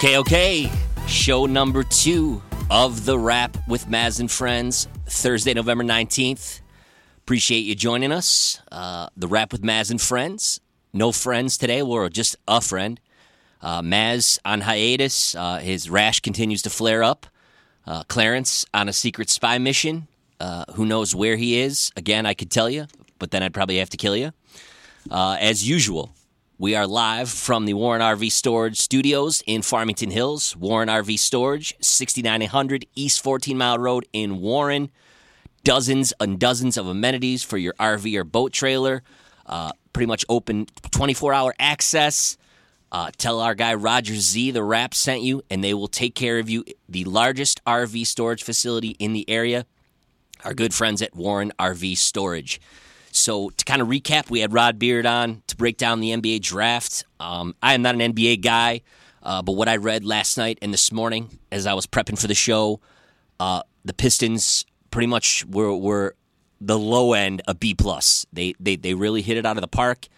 Okay, okay. Show number two of The Rap with Maz and Friends, Thursday, November 19th. Appreciate you joining us. Uh, the Rap with Maz and Friends. No friends today, we're just a friend. Uh, Maz on hiatus. Uh, his rash continues to flare up. Uh, Clarence on a secret spy mission. Uh, who knows where he is? Again, I could tell you, but then I'd probably have to kill you. Uh, as usual, we are live from the Warren RV Storage Studios in Farmington Hills. Warren RV Storage, 6900 East 14 Mile Road in Warren. Dozens and dozens of amenities for your RV or boat trailer. Uh, pretty much open 24 hour access. Uh, tell our guy Roger Z the Rap sent you, and they will take care of you. The largest RV storage facility in the area. Our good friends at Warren RV Storage. So to kind of recap, we had Rod Beard on to break down the NBA draft. Um, I am not an NBA guy, uh, but what I read last night and this morning as I was prepping for the show, uh, the Pistons pretty much were, were the low end a B plus. They, they they really hit it out of the park.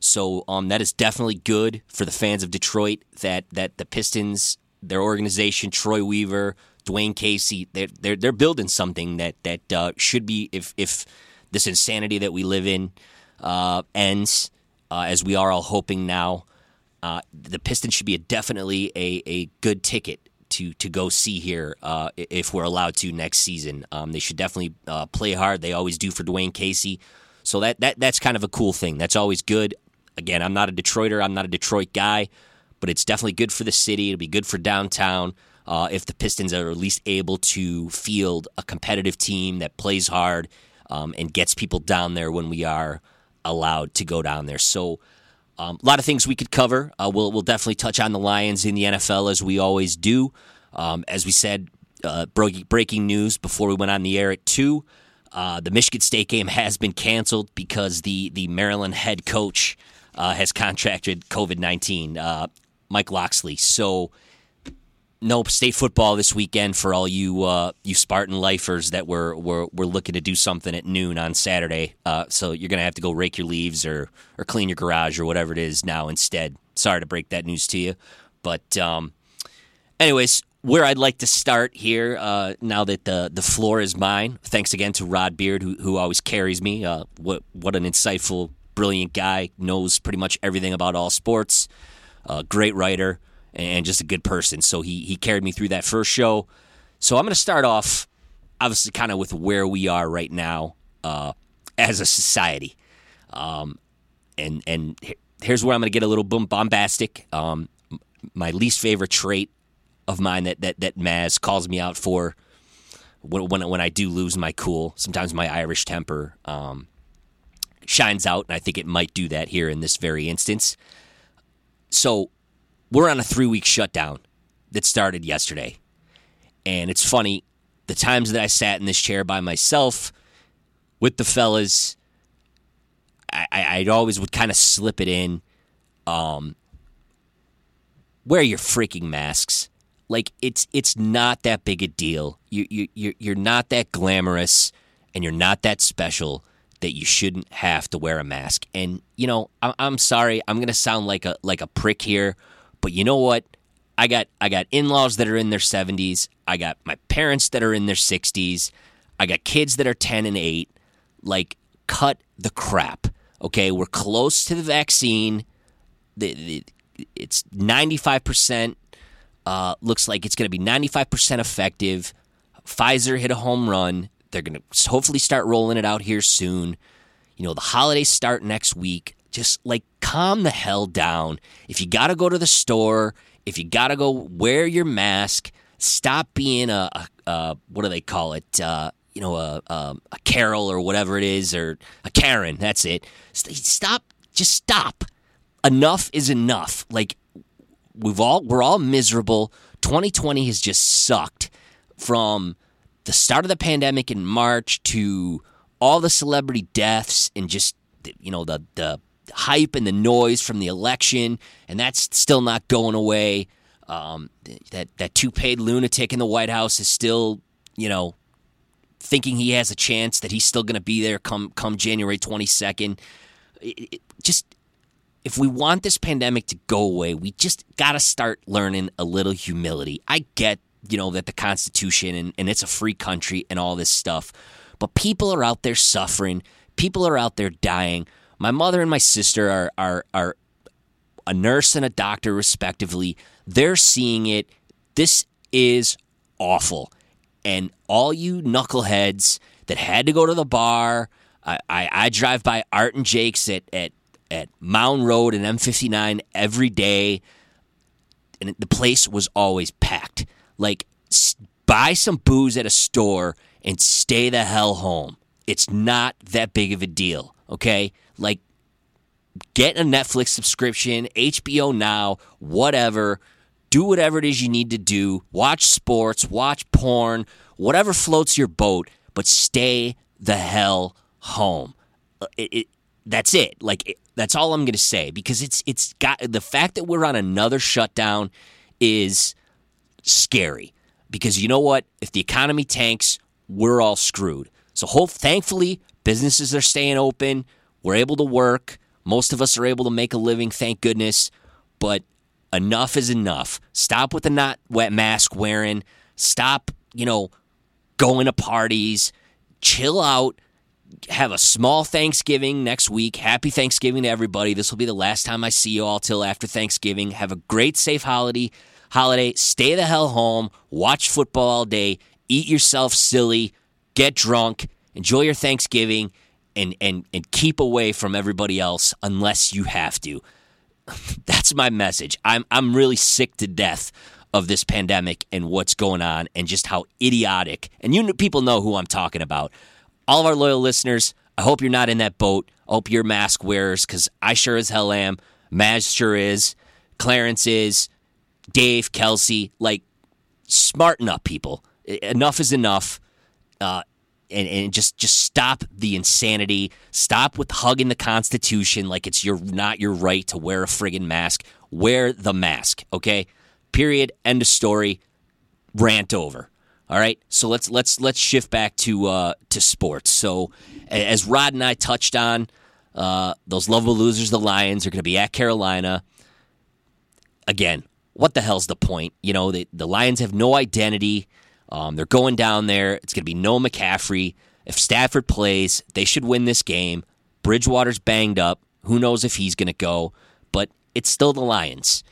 So um, that is definitely good for the fans of Detroit that that the Pistons, their organization, Troy Weaver, Dwane Casey, they're they're, they're building something that that uh, should be if if this insanity that we live in uh, ends, uh, as we are all hoping now. Uh, the Pistons should be a, definitely a, a good ticket to to go see here uh, if we're allowed to next season. Um, they should definitely uh, play hard. They always do for Dwane Casey. So that, that that's kind of a cool thing. That's always good. Again, I'm not a Detroiter. I'm not a Detroit guy, but it's definitely good for the city. It'll be good for downtown. Uh, if the Pistons are at least able to field a competitive team that plays hard um, and gets people down there when we are allowed to go down there. So, um, a lot of things we could cover. Uh, we'll, we'll definitely touch on the Lions in the NFL as we always do. Um, as we said, uh, breaking news before we went on the air at 2. Uh, the Michigan State game has been canceled because the, the Maryland head coach uh, has contracted COVID 19, uh, Mike Locksley. So, Nope, state football this weekend for all you uh, you Spartan lifers that were, were were looking to do something at noon on Saturday. Uh, so you're gonna have to go rake your leaves or or clean your garage or whatever it is now instead. Sorry to break that news to you, but um, anyways, where I'd like to start here uh, now that the the floor is mine. Thanks again to Rod Beard who who always carries me. Uh, what what an insightful, brilliant guy knows pretty much everything about all sports. Uh, great writer and just a good person. So he he carried me through that first show. So I'm going to start off, obviously, kind of with where we are right now uh, as a society, um, and and here's where I'm going to get a little bombastic. Um, my least favorite trait of mine that that that Maz calls me out for when when, when I do lose my cool. Sometimes my Irish temper um, shines out, and I think it might do that here in this very instance. So we're on a three week shutdown that started yesterday. And it's funny, the times that I sat in this chair by myself with the fellas, I, I always would kind of slip it in. Um, wear your freaking masks. Like it's it's not that big a deal. You you you're, not that glamorous, and you're not that special that you shouldn't have to wear a mask. And you know, I'm, I'm sorry, I'm gonna sound like a like a prick here, but you know what? I got I got in-laws that are in their 70s. I got my parents that are in their 60s. I got kids that are 10 and 8. Like cut the crap. Okay, we're close to the vaccine. The, the, it's 95%. Uh, looks like it's going to be 95% effective. Pfizer hit a home run. They're going to hopefully start rolling it out here soon. You know, the holidays start next week just like calm the hell down. If you got to go to the store, if you got to go wear your mask, stop being a, a, a what do they call it? Uh, you know, a, a, a Carol or whatever it is, or a Karen. That's it. Stop. Just stop. Enough is enough. Like we've all we're all miserable. 2020 has just sucked from the start of the pandemic in March to all the celebrity deaths and just you know the the hype and the noise from the election, and that's still not going away. Um, that that two paid lunatic in the White House is still, you know, thinking he has a chance that he's still going to be there come come January twenty second. Just if we want this pandemic to go away, we just got to start learning a little humility. I get, you know, that the Constitution and, and it's a free country and all this stuff, but people are out there suffering. People are out there dying. My mother and my sister are are are a nurse and a doctor respectively. They're seeing it. This is awful. And all you knuckleheads that had to go to the bar, I, I, I drive by Art and Jake's at, at at Mound Road and M59 every day, and the place was always packed. Like, buy some booze at a store and stay the hell home. It's not that big of a deal, okay? Like, get a Netflix subscription, HBO Now, whatever. Do whatever it is you need to do. Watch sports, watch porn, whatever floats your boat, but stay the hell home. Uh, it, it, that's it. Like, it, that's all I'm going to say because it's it's got the fact that we're on another shutdown is scary because you know what? If the economy tanks, we're all screwed. So hope thankfully businesses are staying open. We're able to work. Most of us are able to make a living, thank goodness. But enough is enough. Stop with the not wet mask wearing. Stop, you know, going to parties. Chill out have a small Thanksgiving next week. Happy Thanksgiving to everybody. This will be the last time I see you all till after Thanksgiving. Have a great, safe holiday. Holiday. Stay the hell home. Watch football all day. Eat yourself silly. Get drunk. Enjoy your Thanksgiving, and and and keep away from everybody else unless you have to. That's my message. I'm I'm really sick to death of this pandemic and what's going on, and just how idiotic. And you people know who I'm talking about all of our loyal listeners, I hope you're not in that boat. I hope you're mask wearers because I sure as hell am. Maz sure is. Clarence is. Dave, Kelsey, like, smarten up, people. Enough is enough. Uh, and, and just just stop the insanity. Stop with hugging the Constitution like it's your not your right to wear a friggin' mask. Wear the mask, okay? Period. End of story. Rant over. All right, so let's let's let's shift back to uh, to sports. So, as Rod and I touched on, uh, those lovable losers, the Lions, are going to be at Carolina. Again, what the hell's the point? You know, the, the Lions have no identity. Um, they're going down there. It's going to be no McCaffrey. If Stafford plays, they should win this game. Bridgewater's banged up. Who knows if he's going to go? But it's still the Lions,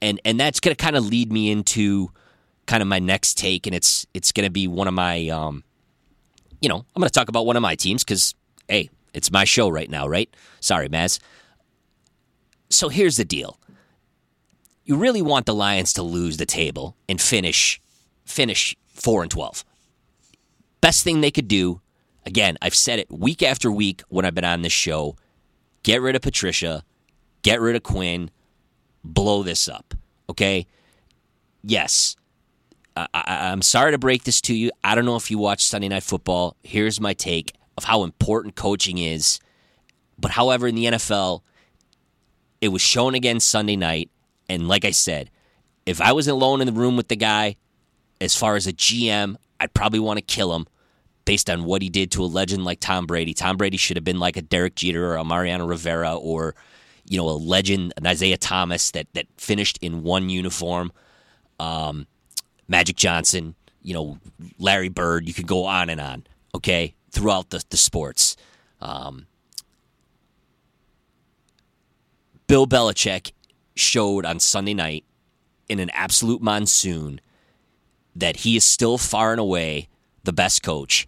and and that's going to kind of lead me into kind of my next take, and it's it's going to be one of my, um, you know, I'm going to talk about one of my teams because hey, it's my show right now, right? Sorry, Maz. So here's the deal: you really want the Lions to lose the table and finish finish four and twelve. Best thing they could do. Again, I've said it week after week when I've been on this show. Get rid of Patricia. Get rid of Quinn. Blow this up. Okay? Yes, I, am sorry to break this to you. I don't know if you watch Sunday Night Football. Here's my take of how important coaching is. But however, in the NFL, it was shown again Sunday night. And like I said, if I was alone in the room with the guy, as far as a GM, I'd probably want to kill him based on what he did to a legend like Tom Brady. Tom Brady should have been like a Derek Jeter or a Mariano Rivera or, you know, a legend, an Isaiah Thomas that, that finished in one uniform. Um, Magic Johnson, you know, Larry Bird. You could go on and on, okay, throughout the, the sports. Um, Bill Belichick showed on Sunday night in an absolute monsoon that he is still far and away the best coach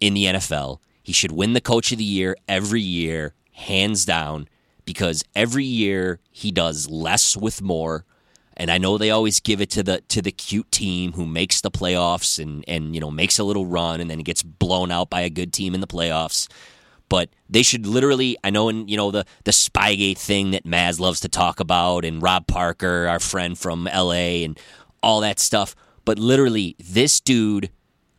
in the NFL. He should win the coach of the year every year, hands down, because every year he does less with more. And I know they always give it to the to the cute team who makes the playoffs and and you know makes a little run and then gets blown out by a good team in the playoffs. But they should literally I know in you know the the Spygate thing that Maz loves to talk about and Rob Parker, our friend from LA and all that stuff. But literally this dude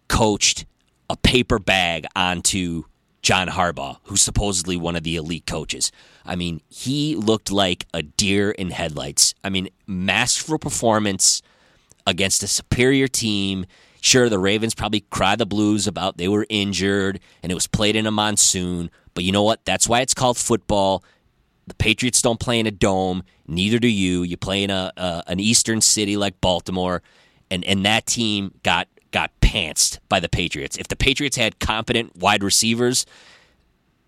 coached a paper bag onto John Harbaugh, who's supposedly one of the elite coaches. I mean, he looked like a deer in headlights. I mean, masterful performance against a superior team. Sure, the Ravens probably cried the blues about they were injured and it was played in a monsoon, but you know what? That's why it's called football. The Patriots don't play in a dome. Neither do you. You play in a, a an eastern city like Baltimore, and and that team got got pantsed by the Patriots. If the Patriots had competent wide receivers,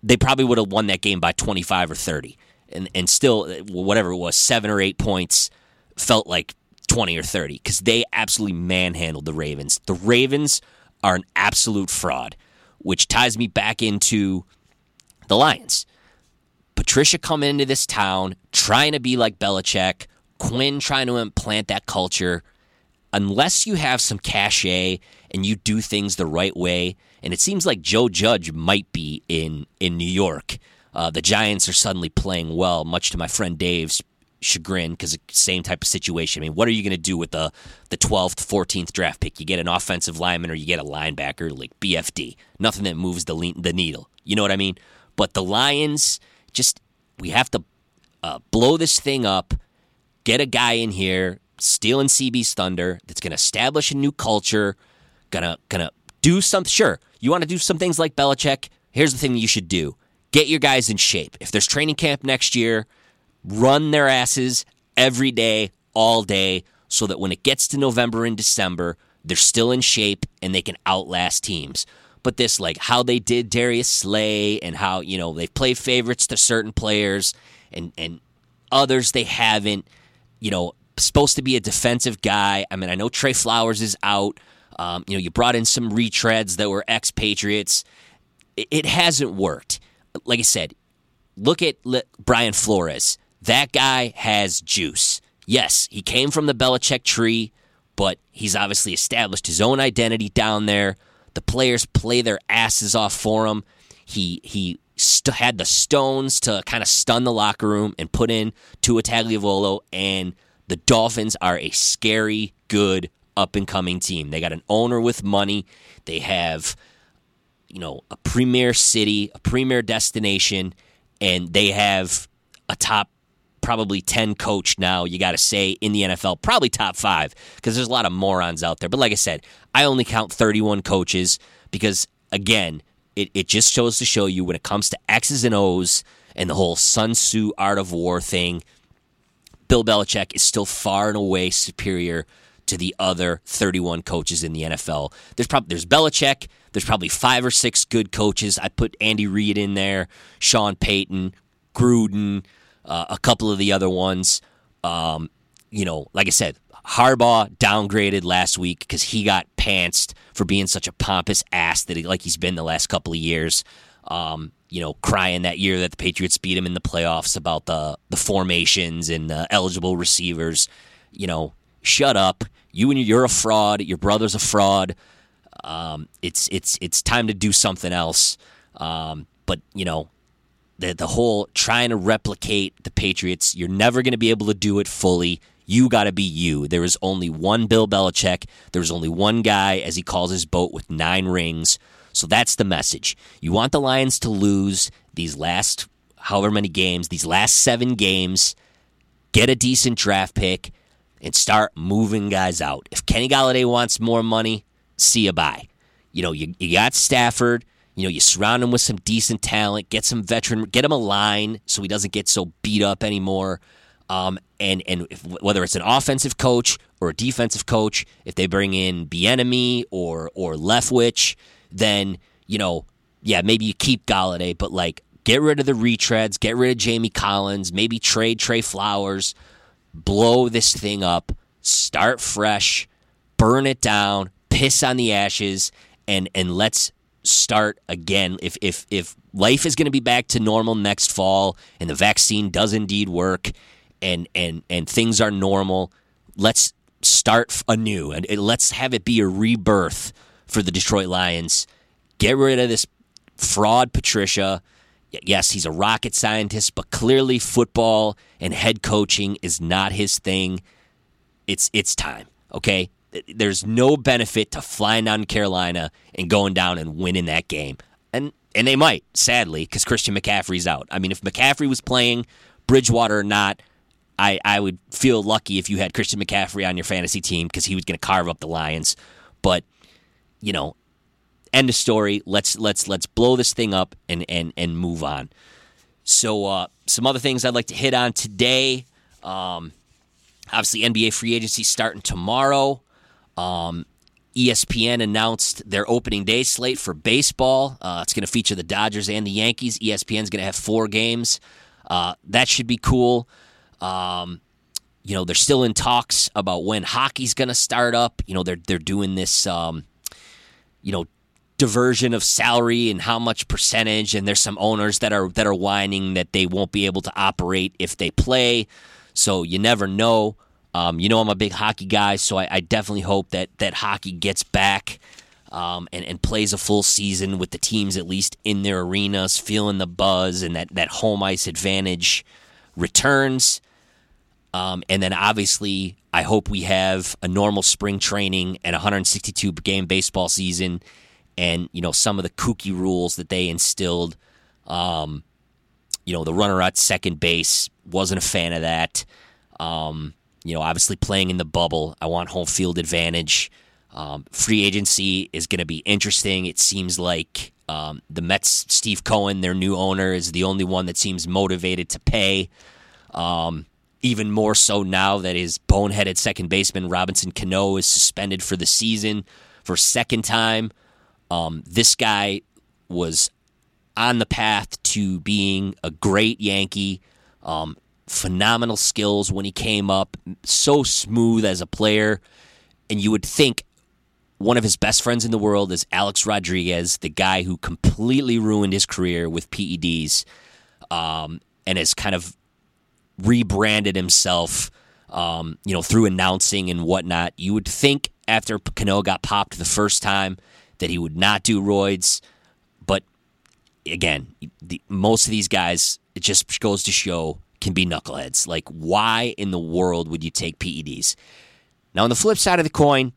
they probably would have won that game by 25 or 30. And and still uh, whatever it was, 7 or 8 points felt like 20 or 30 because they absolutely manhandled the Ravens. The Ravens are an absolute fraud, which ties me back into the Lions. Patricia coming into this town trying to be like Belichick, Quinn trying to implant that culture. Unless you have some cachet and you do things the right way, and it seems like Joe Judge might be in in New York. Uh, the Giants are suddenly playing well, much to my friend Dave's chagrin because same type of situation. I mean, what are you going to do with the the twelfth, fourteenth draft pick? You get an offensive lineman or you get a linebacker like BFD. Nothing that moves the le- the needle. You know what I mean? But the Lions, just we have to uh, blow this thing up. Get a guy in here stealing CB's thunder that's going to establish a new culture. Gonna gonna do something. Sure, you want to do some things like Belichick. Here's the thing you should do: get your guys in shape. If there's training camp next year run their asses every day, all day, so that when it gets to November and December, they're still in shape and they can outlast teams. But this, like how they did Darius Slay and how, you know, they've played favorites to certain players and, and others they haven't, you know, supposed to be a defensive guy. I mean, I know Trey Flowers is out. Um, you know, you brought in some retreads that were expatriates. It, it hasn't worked. Like I said, look at Brian Flores. That guy has juice. Yes, he came from the Belichick tree, but he's obviously established his own identity down there. The players play their asses off for him. He he st- had the stones to kind of stun the locker room and put in Tua Tagovailoa, and the Dolphins are a scary, good, up and coming team. They got an owner with money. They have, you know, a premier city, a premier destination, and they have a top probably 10 coach now, you got to say, in the NFL, probably top five, because there's a lot of morons out there. But like I said, I only count 31 coaches because, again, it, it just shows to show you when it comes to X's and O's and the whole Sun Tzu art of war thing, Bill Belichick is still far and away superior to the other 31 coaches in the NFL. There's probably there's Belichick. There's probably five or six good coaches. I put Andy Reid in there, Sean Payton, Gruden, uh, a couple of the other ones. Um, you know, like I said, Harbaugh downgraded last week because he got pantsed for being such a pompous ass that he, like he's been the last couple of years. Um, you know, crying that year that the Patriots beat him in the playoffs about the the formations and the eligible receivers. You know, shut up. You and you're a fraud. Your brother's a fraud. Um, it's it's it's time to do something else. Um, but you know, the the whole trying to replicate the Patriots, you're never going to be able to do it fully. You got to be you. There is only one Bill Belichick. There's only one guy, as he calls his boat, with nine rings. So that's the message. You want the Lions to lose these last however many games, these last seven games, get a decent draft pick, and start moving guys out. If Kenny Golladay wants more money, see you bye. You know, you, you got Stafford. You know, you surround him with some decent talent, get some veteran, get him a line so he doesn't get so beat up anymore. Um, and and if, whether it's an offensive coach or a defensive coach, if they bring in Bieniemy or or Leftwich, then you know, yeah, maybe you keep Golladay, but like get rid of the retreads, get rid of Jamie Collins, maybe trade Trey Flowers, blow this thing up, start fresh, burn it down, piss on the ashes, and and let's start again. If if if life is going to be back to normal next fall and the vaccine does indeed work and and and things are normal let's start anew and let's have it be a rebirth for the Detroit Lions get rid of this fraud Patricia yes he's a rocket scientist but clearly football and head coaching is not his thing it's it's time okay there's no benefit to flying down to Carolina and going down and winning that game. And and they might, sadly, because Christian McCaffrey's out. I mean, if McCaffrey was playing, Bridgewater or not, I, I would feel lucky if you had Christian McCaffrey on your fantasy team because he was going to carve up the Lions. But you know, end of story. Let's let's let's blow this thing up and and and move on. So, uh, some other things I'd like to hit on today. Um, obviously, NBA free agency starting tomorrow. Um, ESPN announced their opening day slate for baseball. Uh, it's going to feature the Dodgers and the Yankees. ESPN's going to have four games. Uh, that should be cool. Um, you know, they're still in talks about when hockey's going to start up. You know, they're they're doing this, um, you know, diversion of salary and how much percentage. And there's some owners that are that are whining that they won't be able to operate if they play. So you never know. Um, you know, I'm a big hockey guy, so I, I definitely hope that that hockey gets back um, and, and plays a full season with the teams at least in their arenas, feeling the buzz and that, that home ice advantage returns. Um, and then obviously, I hope we have a normal spring training and 162 game baseball season, and you know some of the kooky rules that they instilled. Um, you know, the runner at second base wasn't a fan of that. Um, you know, obviously playing in the bubble, I want home field advantage. Um, free agency is going to be interesting. It seems like um, the Mets, Steve Cohen, their new owner, is the only one that seems motivated to pay. Um, even more so now that his boneheaded second baseman Robinson Cano is suspended for the season for second time. Um, this guy was on the path to being a great Yankee. Um, phenomenal skills when he came up, so smooth as a player. And you would think one of his best friends in the world is Alex Rodriguez, the guy who completely ruined his career with PEDs um, and has kind of rebranded himself, um, you know, through announcing and whatnot. You would think after Cano got popped the first time that he would not do roids, but again, the, most of these guys, it just goes to show can be knuckleheads. Like, why in the world would you take PEDs? Now, on the flip side of the coin,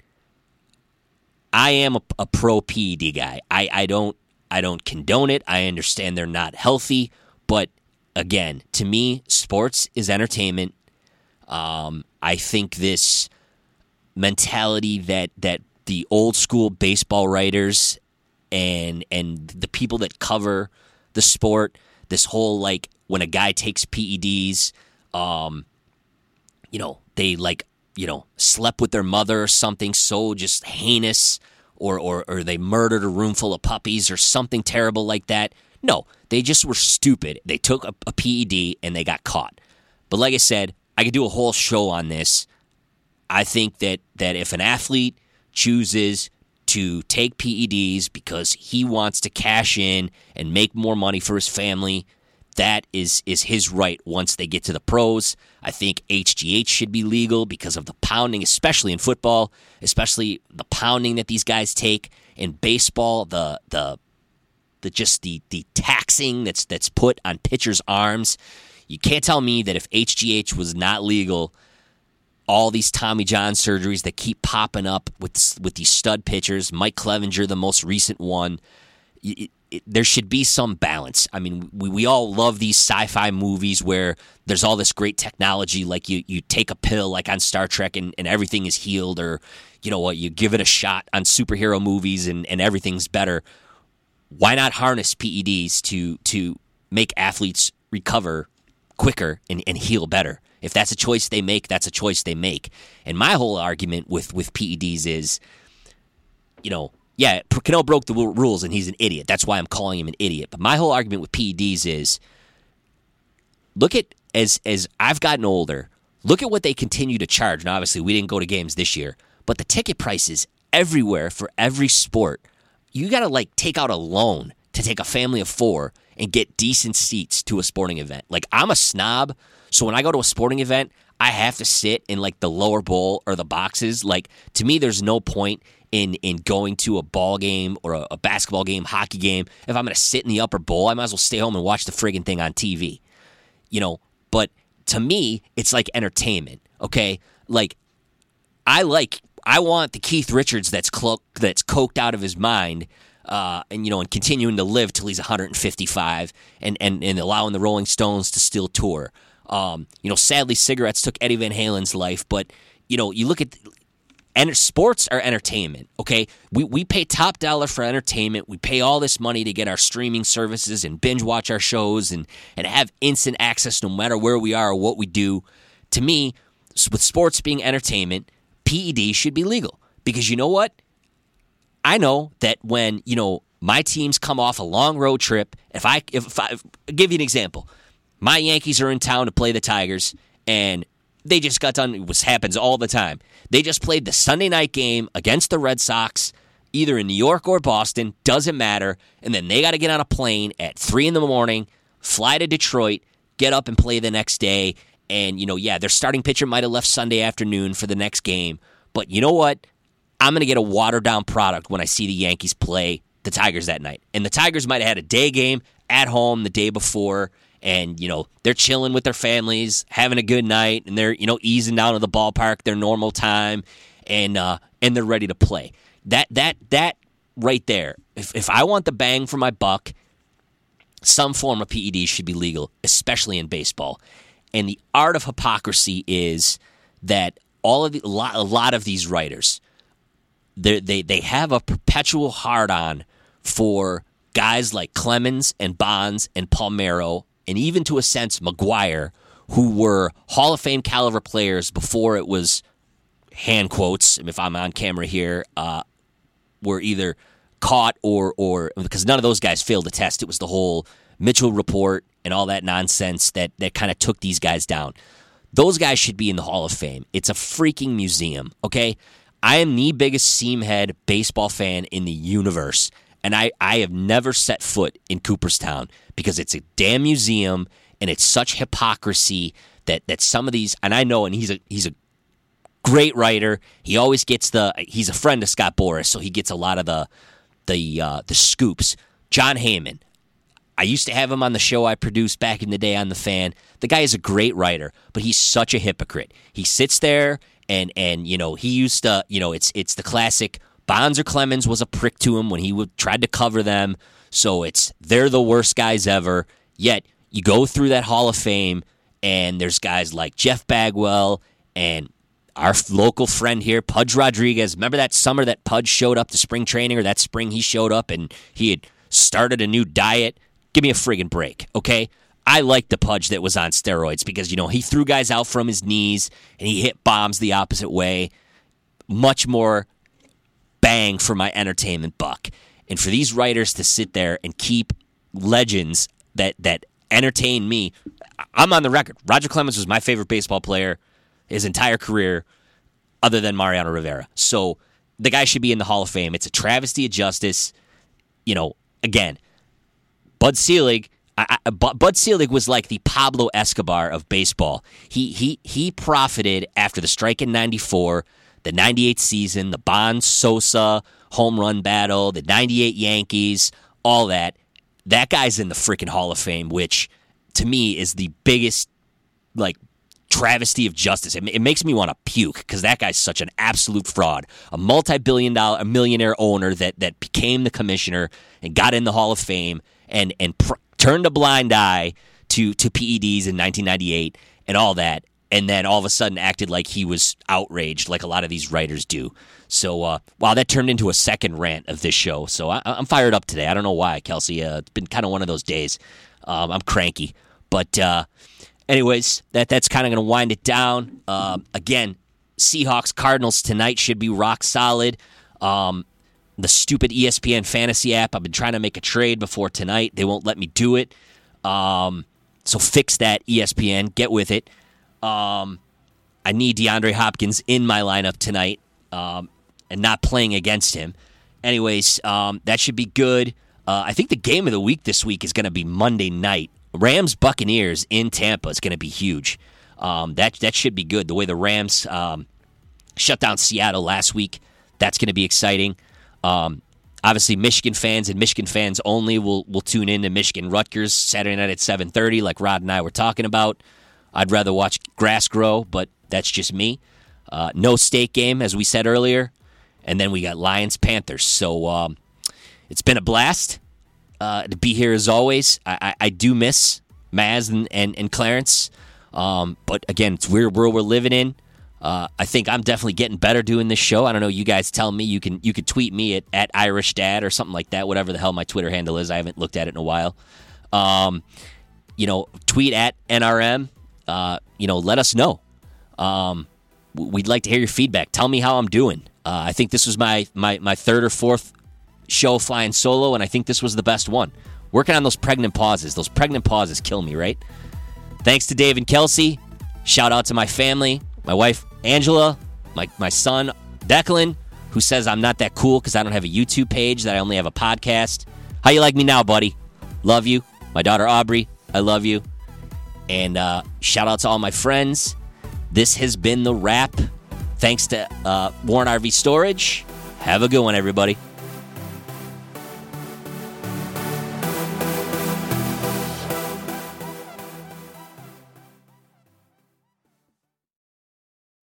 I am a, a pro PED guy. I, I don't I don't condone it. I understand they're not healthy, but again, to me, sports is entertainment. Um, I think this mentality that that the old school baseball writers and and the people that cover the sport, this whole like when a guy takes PEDs, um, you know, they like, you know, slept with their mother or something so just heinous, or, or, or they murdered a room full of puppies or something terrible like that. No, they just were stupid. They took a, a PED and they got caught. But like I said, I could do a whole show on this. I think that, that if an athlete chooses to take PEDs because he wants to cash in and make more money for his family, that is is his right once they get to the pros. I think HGH should be legal because of the pounding, especially in football, especially the pounding that these guys take in baseball, the the the just the the taxing that's that's put on pitchers' arms. You can't tell me that if HGH was not legal, all these Tommy John surgeries that keep popping up with with these stud pitchers, Mike Clevinger, the most recent one it, there should be some balance. I mean, we, we all love these sci-fi movies where there's all this great technology, like you, you take a pill, like on Star Trek, and, and everything is healed, or you know what, you give it a shot on superhero movies, and, and everything's better. Why not harness PEDs to to make athletes recover quicker and, and heal better? If that's a choice they make, that's a choice they make. And my whole argument with with PEDs is, you know, yeah, Cano broke the rules and he's an idiot. That's why I'm calling him an idiot. But my whole argument with PEDs is look at as as I've gotten older, look at what they continue to charge. Now obviously we didn't go to games this year, but the ticket prices everywhere for every sport. You got to like take out a loan to take a family of 4 and get decent seats to a sporting event. Like I'm a snob, so when I go to a sporting event, I have to sit in like the lower bowl or the boxes. Like to me there's no point in in going to a ball game or a, a basketball game, hockey game. If I'm going to sit in the upper bowl, I might as well stay home and watch the friggin' thing on TV. You know, but to me, it's like entertainment. Okay, like I like I want the Keith Richards that's clo- that's coked out of his mind. Uh, and you know, and continuing to live till he's 155, and and and allowing the Rolling Stones to still tour. Um, you know, sadly, cigarettes took Eddie Van Halen's life, but you know, you look at and sports are entertainment. Okay, we we pay top dollar for entertainment. We pay all this money to get our streaming services and binge watch our shows and and have instant access no matter where we are or what we do. To me, with sports being entertainment, PED should be legal because you know what? I know that when you know my teams come off a long road trip. If I if, I if, give you an example, my Yankees are in town to play the Tigers, and they just got done. This happens all the time. They just played the Sunday night game against the Red Sox, either in New York or Boston. Doesn't matter. And then they got to get on a plane at three in the morning, fly to Detroit, get up and play the next day. And you know, yeah, their starting pitcher might have left Sunday afternoon for the next game, but you know what? I'm going to get a watered down product when I see the Yankees play the Tigers that night. And the Tigers might have had a day game at home the day before and you know they're chilling with their families having a good night and they're you know easing down to the ballpark their normal time and uh and they're ready to play that that that right there if, if i want the bang for my buck some form of ped should be legal especially in baseball and the art of hypocrisy is that all of the, a lot, a lot of these writers they they have a perpetual hard on for guys like Clemens and Bonds and Palmeiro and even to a sense McGwire, who were Hall of Fame caliber players before it was hand quotes. If I'm on camera here, uh, were either caught or or because none of those guys failed the test. It was the whole Mitchell report and all that nonsense that that kind of took these guys down. Those guys should be in the Hall of Fame. It's a freaking museum, okay? I am the biggest seamhead baseball fan in the universe, and I, I have never set foot in Cooperstown because it's a damn museum and it's such hypocrisy that, that some of these and I know and he's a he's a great writer. He always gets the he's a friend of Scott Boras, so he gets a lot of the the uh, the scoops. Jon Heyman. I used to have him on the show I produced back in the day on the fan. The guy is a great writer, but he's such a hypocrite. He sits there and and you know he used to you know it's it's the classic Bonds or Clemens was a prick to him when he would, tried to cover them. So it's they're the worst guys ever. Yet you go through that Hall of Fame, and there's guys like Jeff Bagwell and our local friend here, Pudge Rodriguez. Remember that summer that Pudge showed up to spring training, or that spring he showed up and he had started a new diet? Give me a friggin' break, okay? I like the Pudge that was on steroids because, you know, he threw guys out from his knees and he hit bombs the opposite way. Much more bang for my entertainment buck. And for these writers to sit there and keep legends that that entertain me, I'm on the record. Roger Clemens was my favorite baseball player his entire career, other than Mariano Rivera. So the guy should be in the Hall of Fame. It's a travesty of justice. You know, again, Bud Selig. I, I, Bud Selig was like the Pablo Escobar of baseball. He he he profited after the strike in '94 the 98 season, the Bonds Sosa home run battle, the 98 Yankees, all that. That guy's in the freaking Hall of Fame, which to me is the biggest like travesty of justice. It, it makes me want to puke because that guy's such an absolute fraud, a multi-billion dollar, a millionaire owner that that became the commissioner and got in the Hall of Fame and and pr- turned a blind eye to to PEDs in 1998 and all that and then all of a sudden acted like he was outraged, like a lot of these writers do. So, uh, wow, that turned into a second rant of this show. So I, am fired up today. I don't know why, Kelsey. Uh, it's been kind of one of those days. Um, I'm cranky, but uh, anyways, that that's kind of going to wind it down. Uh, again, Seahawks Cardinals tonight should be rock solid. Um, the stupid ESPN fantasy app. I've been trying to make a trade before tonight. They won't let me do it. Um, so fix that, ESPN. Get with it. Um, I need DeAndre Hopkins in my lineup tonight um, and not playing against him. Anyways, um, that should be good. Uh, I think the game of the week this week is going to be Monday night. Rams Buccaneers in Tampa is going to be huge. Um, that that should be good. The way the Rams um, shut down Seattle last week, that's going to be exciting. Um, obviously, Michigan fans and Michigan fans only will will tune in to Michigan Rutgers Saturday night at seven thirty, like Rod and I were talking about. I'd rather watch grass grow, but that's just me. Uh, no state game, as we said earlier. And then we got Lions Panthers. So um, it's been a blast uh, to be here as always. I, I, I do miss Maz and, and, and Clarence. Um, but again, it's weird world we're living in. Uh, I think I'm definitely getting better doing this show. I don't know. You guys tell me. You can you could tweet me at, at Irish Dad or something like that. Whatever the hell my Twitter handle is. I haven't looked at it in a while. Um, you know, tweet at NRM. Uh, you know, let us know. Um, we'd like to hear your feedback. Tell me how I'm doing. Uh, I think this was my, my my third or fourth show flying solo, and I think this was the best one. Working on those pregnant pauses. Those pregnant pauses kill me, right? Thanks to Dave and Kelsey. Shout out to my family, my wife Angela, my, my son Declan, who says I'm not that cool because I don't have a YouTube page, that I only have a podcast. How you like me now, buddy? Love you. My daughter Aubrey, I love you. And uh, shout out to all my friends. This has been the Rap. Thanks to uh, Warren RV Storage. Have a good one, everybody.